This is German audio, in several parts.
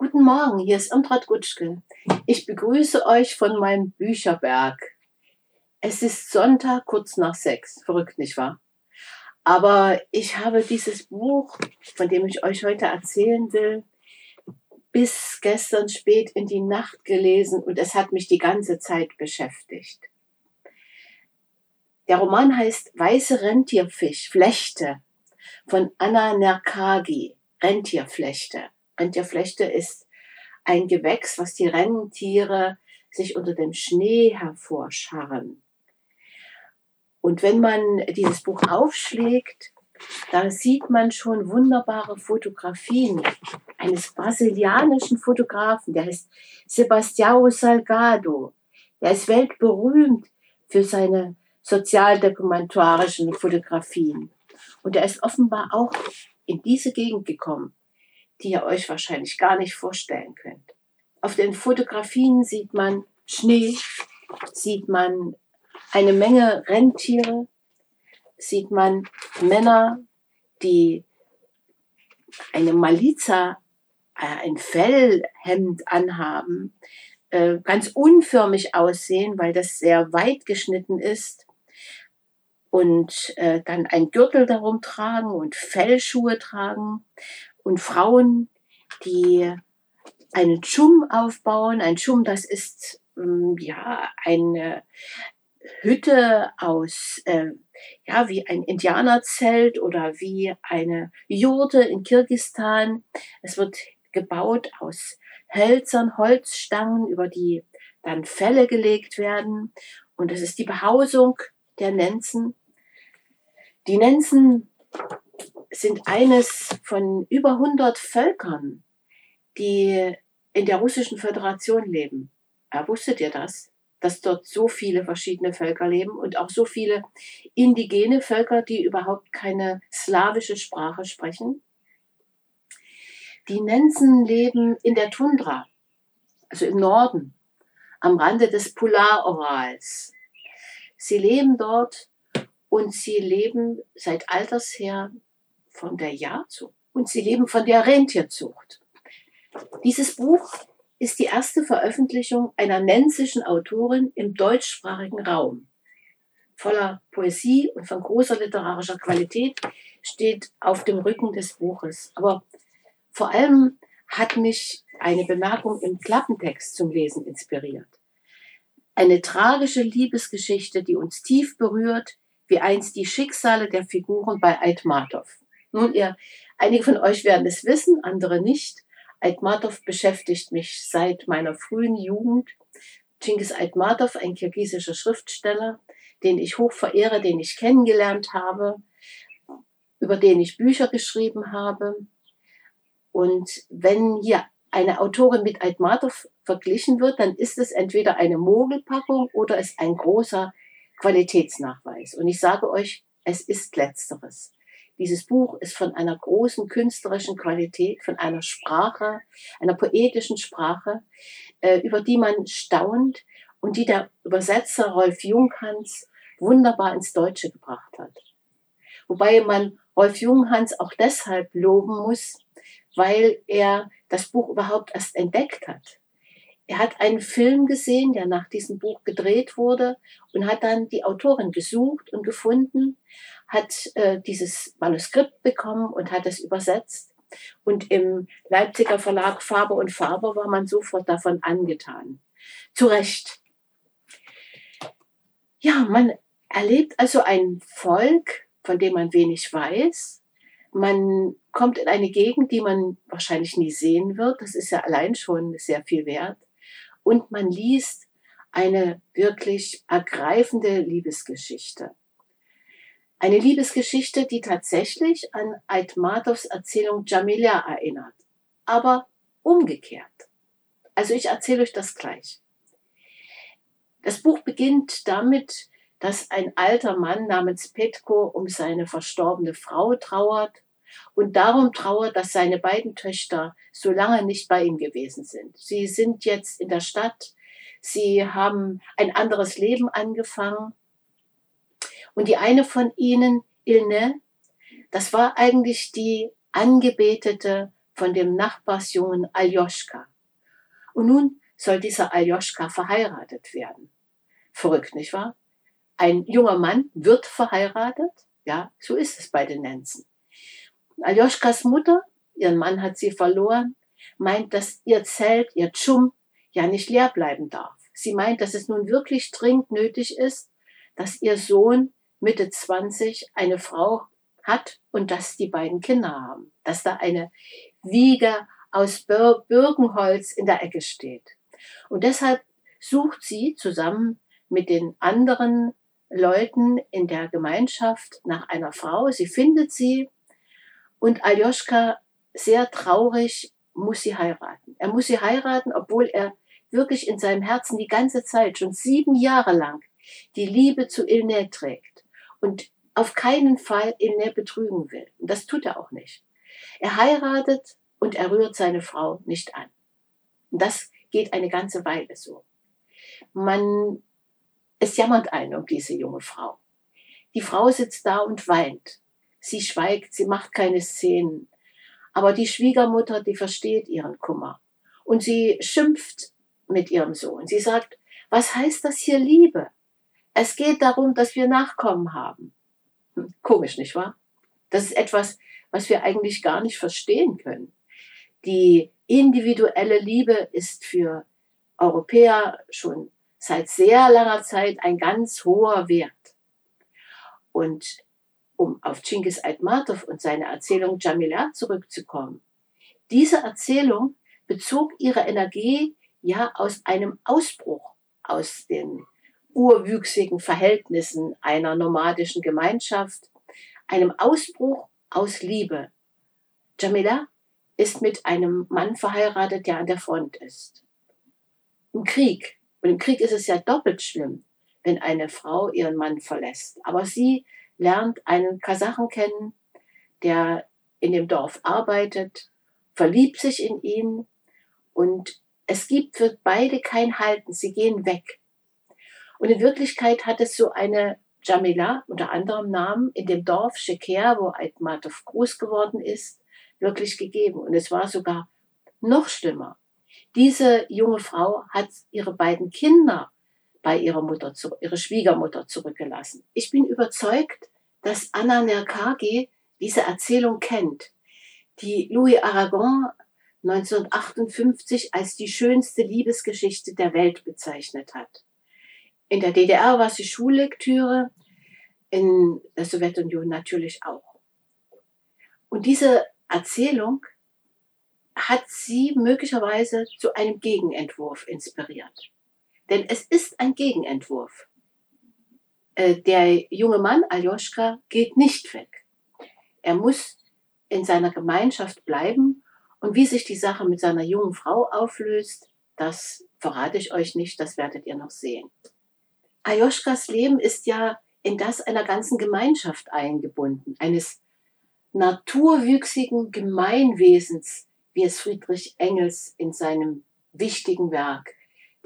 Guten Morgen, hier ist Irmtraut Gutschke. Ich begrüße euch von meinem Bücherberg. Es ist Sonntag kurz nach sechs. Verrückt, nicht wahr? Aber ich habe dieses Buch, von dem ich euch heute erzählen will, bis gestern spät in die Nacht gelesen und es hat mich die ganze Zeit beschäftigt. Der Roman heißt Weiße Rentierfisch, Flechte von Anna Nerkagi, Rentierflechte. Rentierflechte ist ein Gewächs, was die Rentiere sich unter dem Schnee hervorscharren. Und wenn man dieses Buch aufschlägt, da sieht man schon wunderbare Fotografien eines brasilianischen Fotografen, der heißt Sebastião Salgado. Er ist weltberühmt für seine sozialdokumentarischen Fotografien. Und er ist offenbar auch in diese Gegend gekommen, die ihr euch wahrscheinlich gar nicht vorstellen könnt. Auf den Fotografien sieht man Schnee, sieht man eine Menge Rentiere, sieht man Männer, die eine Maliza, äh, ein Fellhemd anhaben, äh, ganz unförmig aussehen, weil das sehr weit geschnitten ist und äh, dann ein Gürtel darum tragen und Fellschuhe tragen und Frauen, die einen Schum aufbauen. Ein Schum, das ist ähm, ja eine Hütte aus, äh, ja, wie ein Indianerzelt oder wie eine Jurte in Kirgistan. Es wird gebaut aus Hölzern, Holzstangen, über die dann Felle gelegt werden. Und es ist die Behausung der Nenzen. Die Nenzen sind eines von über 100 Völkern, die in der russischen Föderation leben. Wusstet ihr das? Dass dort so viele verschiedene Völker leben und auch so viele indigene Völker, die überhaupt keine slawische Sprache sprechen? Die Nenzen leben in der Tundra, also im Norden, am Rande des Polarorals. Sie leben dort und sie leben seit alters her von der Jagdzucht und sie leben von der Rentierzucht. Dieses Buch ist die erste Veröffentlichung einer nenzischen Autorin im deutschsprachigen Raum. Voller Poesie und von großer literarischer Qualität steht auf dem Rücken des Buches. Aber vor allem hat mich eine Bemerkung im Klappentext zum Lesen inspiriert. Eine tragische Liebesgeschichte, die uns tief berührt, wie einst die Schicksale der Figuren bei Aitmatov. Nun, ihr, einige von euch werden es wissen, andere nicht. Aitmatov beschäftigt mich seit meiner frühen Jugend. Cengiz Aitmatov, ein kirgisischer Schriftsteller, den ich hoch verehre, den ich kennengelernt habe, über den ich Bücher geschrieben habe. Und wenn hier eine Autorin mit Aitmatov verglichen wird, dann ist es entweder eine Mogelpackung oder es ein großer Qualitätsnachweis. Und ich sage euch, es ist letzteres. Dieses Buch ist von einer großen künstlerischen Qualität, von einer Sprache, einer poetischen Sprache, äh, über die man staunt und die der Übersetzer Rolf Junghans wunderbar ins Deutsche gebracht hat. Wobei man Rolf Junghans auch deshalb loben muss, weil er das Buch überhaupt erst entdeckt hat. Er hat einen Film gesehen, der nach diesem Buch gedreht wurde und hat dann die Autorin gesucht und gefunden, hat äh, dieses Manuskript bekommen und hat es übersetzt. Und im Leipziger Verlag Faber und Faber war man sofort davon angetan. Zu Recht. Ja, man erlebt also ein Volk, von dem man wenig weiß. Man kommt in eine Gegend, die man wahrscheinlich nie sehen wird. Das ist ja allein schon sehr viel wert und man liest eine wirklich ergreifende Liebesgeschichte. Eine Liebesgeschichte, die tatsächlich an Aitmatovs Erzählung Jamila erinnert, aber umgekehrt. Also ich erzähle euch das gleich. Das Buch beginnt damit, dass ein alter Mann namens Petko um seine verstorbene Frau trauert und darum trauert, dass seine beiden Töchter so lange nicht bei ihm gewesen sind. Sie sind jetzt in der Stadt, sie haben ein anderes Leben angefangen. Und die eine von ihnen, Ilne, das war eigentlich die Angebetete von dem Nachbarsjungen Aljoschka. Und nun soll dieser Aljoschka verheiratet werden. Verrückt, nicht wahr? Ein junger Mann wird verheiratet. Ja, so ist es bei den Nenzen. Aljoschkas Mutter, ihren Mann hat sie verloren, meint, dass ihr Zelt, ihr Tschum, ja nicht leer bleiben darf. Sie meint, dass es nun wirklich dringend nötig ist, dass ihr Sohn Mitte 20 eine Frau hat und dass die beiden Kinder haben. Dass da eine Wiege aus Birkenholz in der Ecke steht. Und deshalb sucht sie zusammen mit den anderen Leuten in der Gemeinschaft nach einer Frau. Sie findet sie und Aljoschka, sehr traurig, muss sie heiraten. Er muss sie heiraten, obwohl er wirklich in seinem Herzen die ganze Zeit, schon sieben Jahre lang, die Liebe zu Ilne trägt und auf keinen Fall Ilne betrügen will. Und das tut er auch nicht. Er heiratet und er rührt seine Frau nicht an. Und das geht eine ganze Weile so. Man, es jammert einen um diese junge Frau. Die Frau sitzt da und weint. Sie schweigt, sie macht keine Szenen. Aber die Schwiegermutter, die versteht ihren Kummer. Und sie schimpft mit ihrem Sohn. Sie sagt, was heißt das hier Liebe? Es geht darum, dass wir Nachkommen haben. Hm, komisch, nicht wahr? Das ist etwas, was wir eigentlich gar nicht verstehen können. Die individuelle Liebe ist für Europäer schon seit sehr langer Zeit ein ganz hoher Wert. Und um auf Chinggis Aitmatov und seine Erzählung Jamila zurückzukommen. Diese Erzählung bezog ihre Energie ja aus einem Ausbruch aus den urwüchsigen Verhältnissen einer nomadischen Gemeinschaft, einem Ausbruch aus Liebe. Jamila ist mit einem Mann verheiratet, der an der Front ist. Im Krieg. Und im Krieg ist es ja doppelt schlimm, wenn eine Frau ihren Mann verlässt. Aber sie lernt einen Kasachen kennen, der in dem Dorf arbeitet, verliebt sich in ihn und es gibt für beide kein Halten, sie gehen weg. Und in Wirklichkeit hat es so eine Jamila, unter anderem Namen, in dem Dorf Sheker, wo Aitmatov groß geworden ist, wirklich gegeben. Und es war sogar noch schlimmer. Diese junge Frau hat ihre beiden Kinder bei ihrer Mutter, ihre Schwiegermutter zurückgelassen. Ich bin überzeugt, dass Anna Nerkagi diese Erzählung kennt, die Louis Aragon 1958 als die schönste Liebesgeschichte der Welt bezeichnet hat. In der DDR war sie Schullektüre, in der Sowjetunion natürlich auch. Und diese Erzählung hat sie möglicherweise zu einem Gegenentwurf inspiriert. Denn es ist ein Gegenentwurf. Äh, der junge Mann, Aljoschka, geht nicht weg. Er muss in seiner Gemeinschaft bleiben. Und wie sich die Sache mit seiner jungen Frau auflöst, das verrate ich euch nicht, das werdet ihr noch sehen. Aljoschkas Leben ist ja in das einer ganzen Gemeinschaft eingebunden, eines naturwüchsigen Gemeinwesens, wie es Friedrich Engels in seinem wichtigen Werk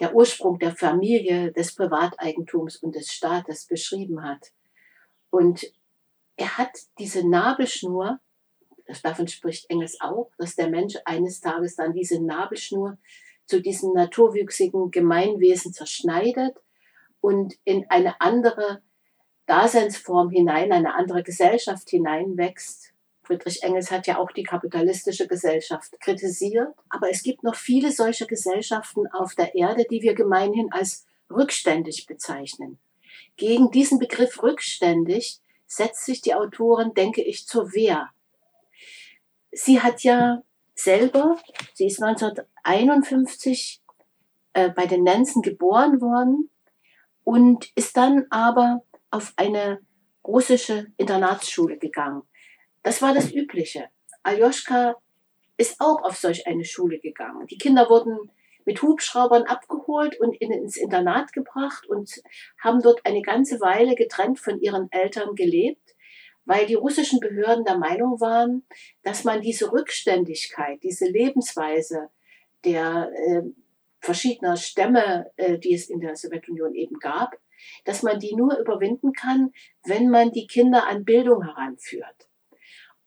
der Ursprung der Familie, des Privateigentums und des Staates beschrieben hat. Und er hat diese Nabelschnur, davon spricht Engels auch, dass der Mensch eines Tages dann diese Nabelschnur zu diesem naturwüchsigen Gemeinwesen zerschneidet und in eine andere Daseinsform hinein, eine andere Gesellschaft hineinwächst, Friedrich Engels hat ja auch die kapitalistische Gesellschaft kritisiert, aber es gibt noch viele solcher Gesellschaften auf der Erde, die wir gemeinhin als rückständig bezeichnen. Gegen diesen Begriff rückständig setzt sich die Autorin, denke ich, zur Wehr. Sie hat ja selber, sie ist 1951 äh, bei den Nansen geboren worden und ist dann aber auf eine russische Internatsschule gegangen. Das war das Übliche. Aljoschka ist auch auf solch eine Schule gegangen. Die Kinder wurden mit Hubschraubern abgeholt und ins Internat gebracht und haben dort eine ganze Weile getrennt von ihren Eltern gelebt, weil die russischen Behörden der Meinung waren, dass man diese Rückständigkeit, diese Lebensweise der äh, verschiedener Stämme, äh, die es in der Sowjetunion eben gab, dass man die nur überwinden kann, wenn man die Kinder an Bildung heranführt.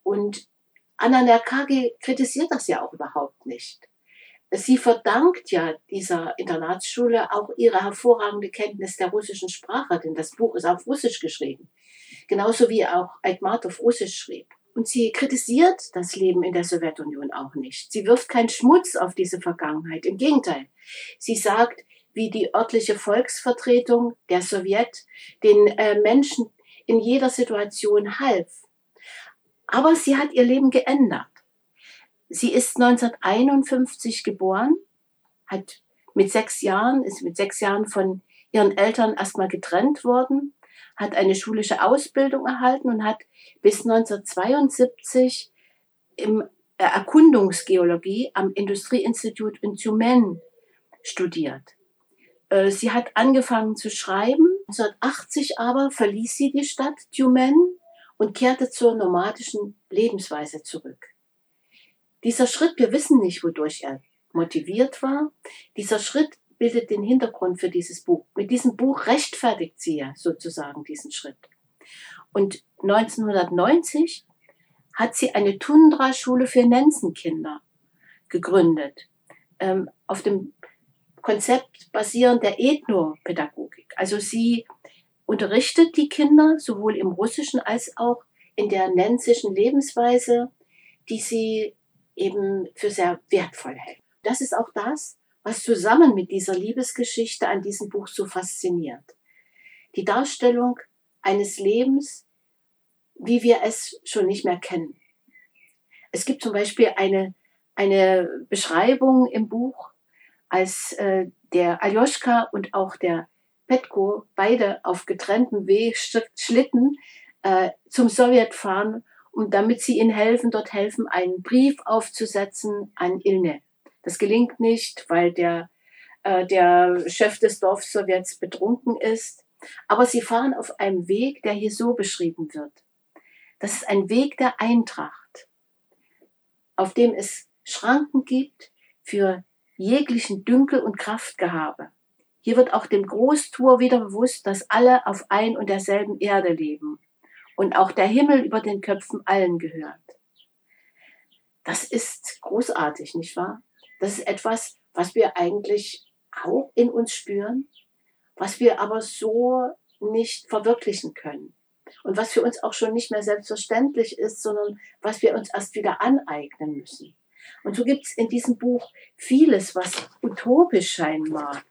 Und Anna Nerkagi kritisiert das ja auch überhaupt nicht. Sie verdankt ja dieser Internatsschule auch ihre hervorragende Kenntnis der russischen Sprache, denn das Buch ist auf Russisch geschrieben. Genauso wie auch Aitmatov Russisch schrieb. Und sie kritisiert das Leben in der Sowjetunion auch nicht. Sie wirft keinen Schmutz auf diese Vergangenheit. Im Gegenteil. Sie sagt, wie die örtliche Volksvertretung der Sowjet den äh, Menschen in jeder Situation half. Aber sie hat ihr Leben geändert. Sie ist 1951 geboren, hat mit sechs Jahren, ist mit sechs Jahren von ihren Eltern erstmal getrennt worden, hat eine schulische Ausbildung erhalten und hat bis 1972 im äh, Erkundungsgeologie am Industrieinstitut in Tumen studiert. Äh, sie hat angefangen zu schreiben. 1980 aber verließ sie die Stadt Tumen und kehrte zur nomadischen Lebensweise zurück. Dieser Schritt, wir wissen nicht, wodurch er motiviert war. Dieser Schritt bildet den Hintergrund für dieses Buch. Mit diesem Buch rechtfertigt sie ja sozusagen diesen Schritt. Und 1990 hat sie eine Tundra-Schule für Nenzenkinder gegründet, ähm, auf dem Konzept basierend der Ethnopädagogik. Also sie unterrichtet die Kinder sowohl im Russischen als auch in der nenzischen Lebensweise, die sie eben für sehr wertvoll hält. Das ist auch das, was zusammen mit dieser Liebesgeschichte an diesem Buch so fasziniert. Die Darstellung eines Lebens, wie wir es schon nicht mehr kennen. Es gibt zum Beispiel eine, eine Beschreibung im Buch, als äh, der Aljoschka und auch der Petko beide auf getrenntem Weg Schlitten äh, zum Sowjet fahren und damit sie ihnen helfen, dort helfen, einen Brief aufzusetzen an Ilne. Das gelingt nicht, weil der, äh, der Chef des Dorfsowjets betrunken ist. Aber sie fahren auf einem Weg, der hier so beschrieben wird. Das ist ein Weg der Eintracht, auf dem es Schranken gibt für jeglichen Dünkel und Kraftgehabe. Hier wird auch dem Großtour wieder bewusst, dass alle auf ein und derselben Erde leben und auch der Himmel über den Köpfen allen gehört. Das ist großartig, nicht wahr? Das ist etwas, was wir eigentlich auch in uns spüren, was wir aber so nicht verwirklichen können. Und was für uns auch schon nicht mehr selbstverständlich ist, sondern was wir uns erst wieder aneignen müssen. Und so gibt es in diesem Buch vieles, was utopisch scheinen mag.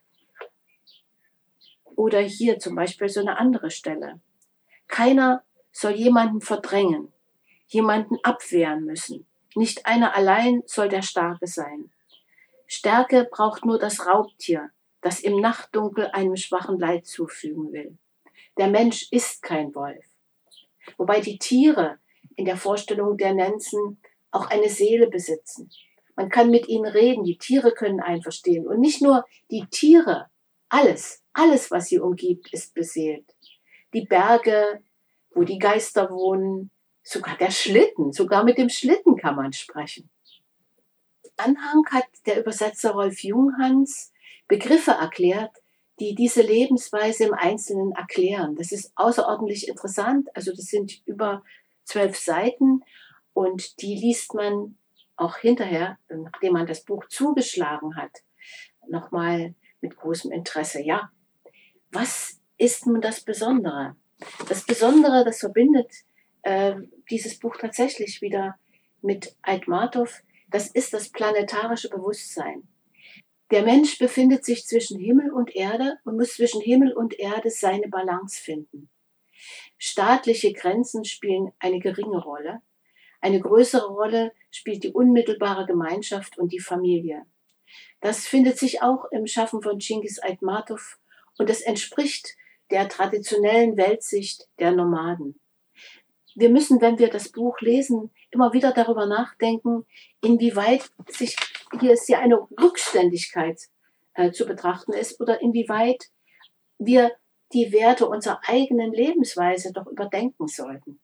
Oder hier zum Beispiel so eine andere Stelle. Keiner soll jemanden verdrängen, jemanden abwehren müssen. Nicht einer allein soll der Starke sein. Stärke braucht nur das Raubtier, das im Nachtdunkel einem schwachen Leid zufügen will. Der Mensch ist kein Wolf. Wobei die Tiere in der Vorstellung der Nenzen auch eine Seele besitzen. Man kann mit ihnen reden, die Tiere können einen verstehen. Und nicht nur die Tiere, alles, alles, was sie umgibt, ist beseelt. Die Berge, wo die Geister wohnen, sogar der Schlitten, sogar mit dem Schlitten kann man sprechen. Anhang hat der Übersetzer Rolf Junghans Begriffe erklärt, die diese Lebensweise im Einzelnen erklären. Das ist außerordentlich interessant. Also das sind über zwölf Seiten und die liest man auch hinterher, nachdem man das Buch zugeschlagen hat, nochmal mit großem Interesse. Ja, was ist nun das Besondere? Das Besondere, das verbindet äh, dieses Buch tatsächlich wieder mit Aitmatov, das ist das planetarische Bewusstsein. Der Mensch befindet sich zwischen Himmel und Erde und muss zwischen Himmel und Erde seine Balance finden. Staatliche Grenzen spielen eine geringe Rolle. Eine größere Rolle spielt die unmittelbare Gemeinschaft und die Familie. Das findet sich auch im Schaffen von Chinggis Aitmatov und es entspricht der traditionellen Weltsicht der Nomaden. Wir müssen, wenn wir das Buch lesen, immer wieder darüber nachdenken, inwieweit sich hier ist ja eine Rückständigkeit äh, zu betrachten ist oder inwieweit wir die Werte unserer eigenen Lebensweise doch überdenken sollten.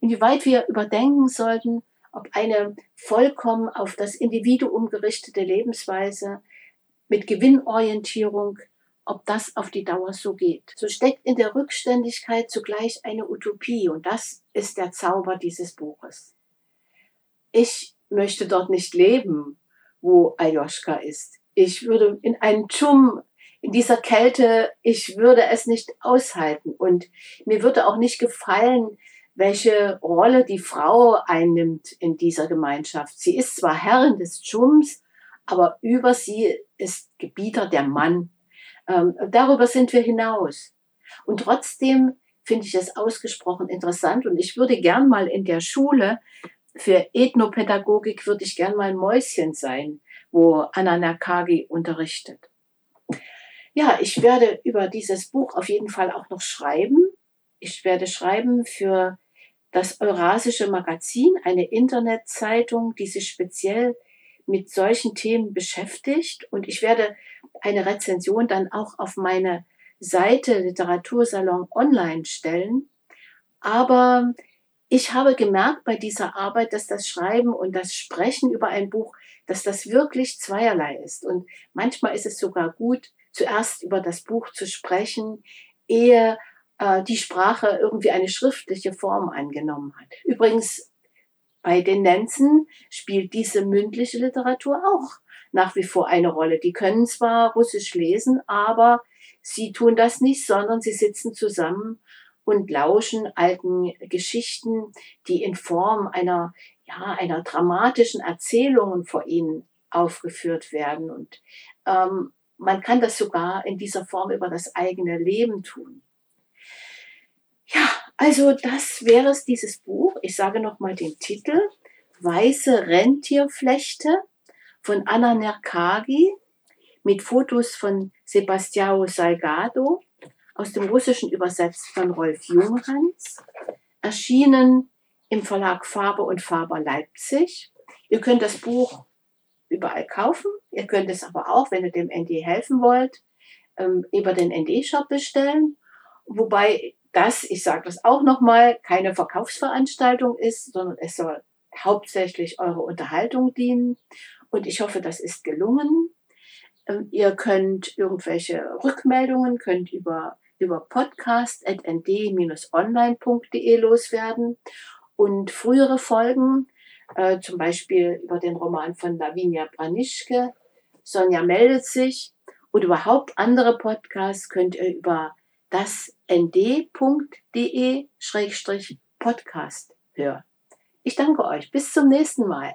Inwieweit wir überdenken sollten, ob eine vollkommen auf das Individuum gerichtete Lebensweise mit Gewinnorientierung ob das auf die Dauer so geht. So steckt in der Rückständigkeit zugleich eine Utopie und das ist der Zauber dieses Buches. Ich möchte dort nicht leben, wo Aljoschka ist. Ich würde in einen Dschum, in dieser Kälte, ich würde es nicht aushalten. Und mir würde auch nicht gefallen, welche Rolle die Frau einnimmt in dieser Gemeinschaft. Sie ist zwar Herrin des Dschums, aber über sie ist Gebieter der Mann. Ähm, darüber sind wir hinaus. Und trotzdem finde ich es ausgesprochen interessant und ich würde gern mal in der Schule für Ethnopädagogik würde ich gern mal ein Mäuschen sein, wo Anna Nakagi unterrichtet. Ja, ich werde über dieses Buch auf jeden Fall auch noch schreiben. Ich werde schreiben für das Eurasische Magazin, eine Internetzeitung, die sich speziell mit solchen Themen beschäftigt. Und ich werde eine Rezension dann auch auf meine Seite Literatursalon online stellen. Aber ich habe gemerkt bei dieser Arbeit, dass das Schreiben und das Sprechen über ein Buch, dass das wirklich zweierlei ist. Und manchmal ist es sogar gut, zuerst über das Buch zu sprechen, ehe äh, die Sprache irgendwie eine schriftliche Form angenommen hat. Übrigens, bei den Nenzen spielt diese mündliche Literatur auch nach wie vor eine Rolle. Die können zwar Russisch lesen, aber sie tun das nicht, sondern sie sitzen zusammen und lauschen alten Geschichten, die in Form einer, ja, einer dramatischen Erzählung vor ihnen aufgeführt werden. Und ähm, man kann das sogar in dieser Form über das eigene Leben tun. Ja, also das wäre es, dieses Buch. Ich sage nochmal den Titel. Weiße Rentierflechte von Anna Nerkagi mit Fotos von Sebastião Salgado, aus dem Russischen übersetzt von Rolf Junghans, erschienen im Verlag Farbe und Faber Leipzig. Ihr könnt das Buch überall kaufen. Ihr könnt es aber auch, wenn ihr dem ND helfen wollt, ähm, über den ND-Shop bestellen. Wobei das, ich sage das auch nochmal, keine Verkaufsveranstaltung ist, sondern es soll hauptsächlich eure Unterhaltung dienen. Und ich hoffe, das ist gelungen. Ähm, ihr könnt irgendwelche Rückmeldungen, könnt über, über podcast.nd-online.de loswerden. Und frühere Folgen, äh, zum Beispiel über den Roman von Lavinia Branischke, Sonja meldet sich und überhaupt andere Podcasts könnt ihr über das nd.de-podcast hören. Ich danke euch. Bis zum nächsten Mal.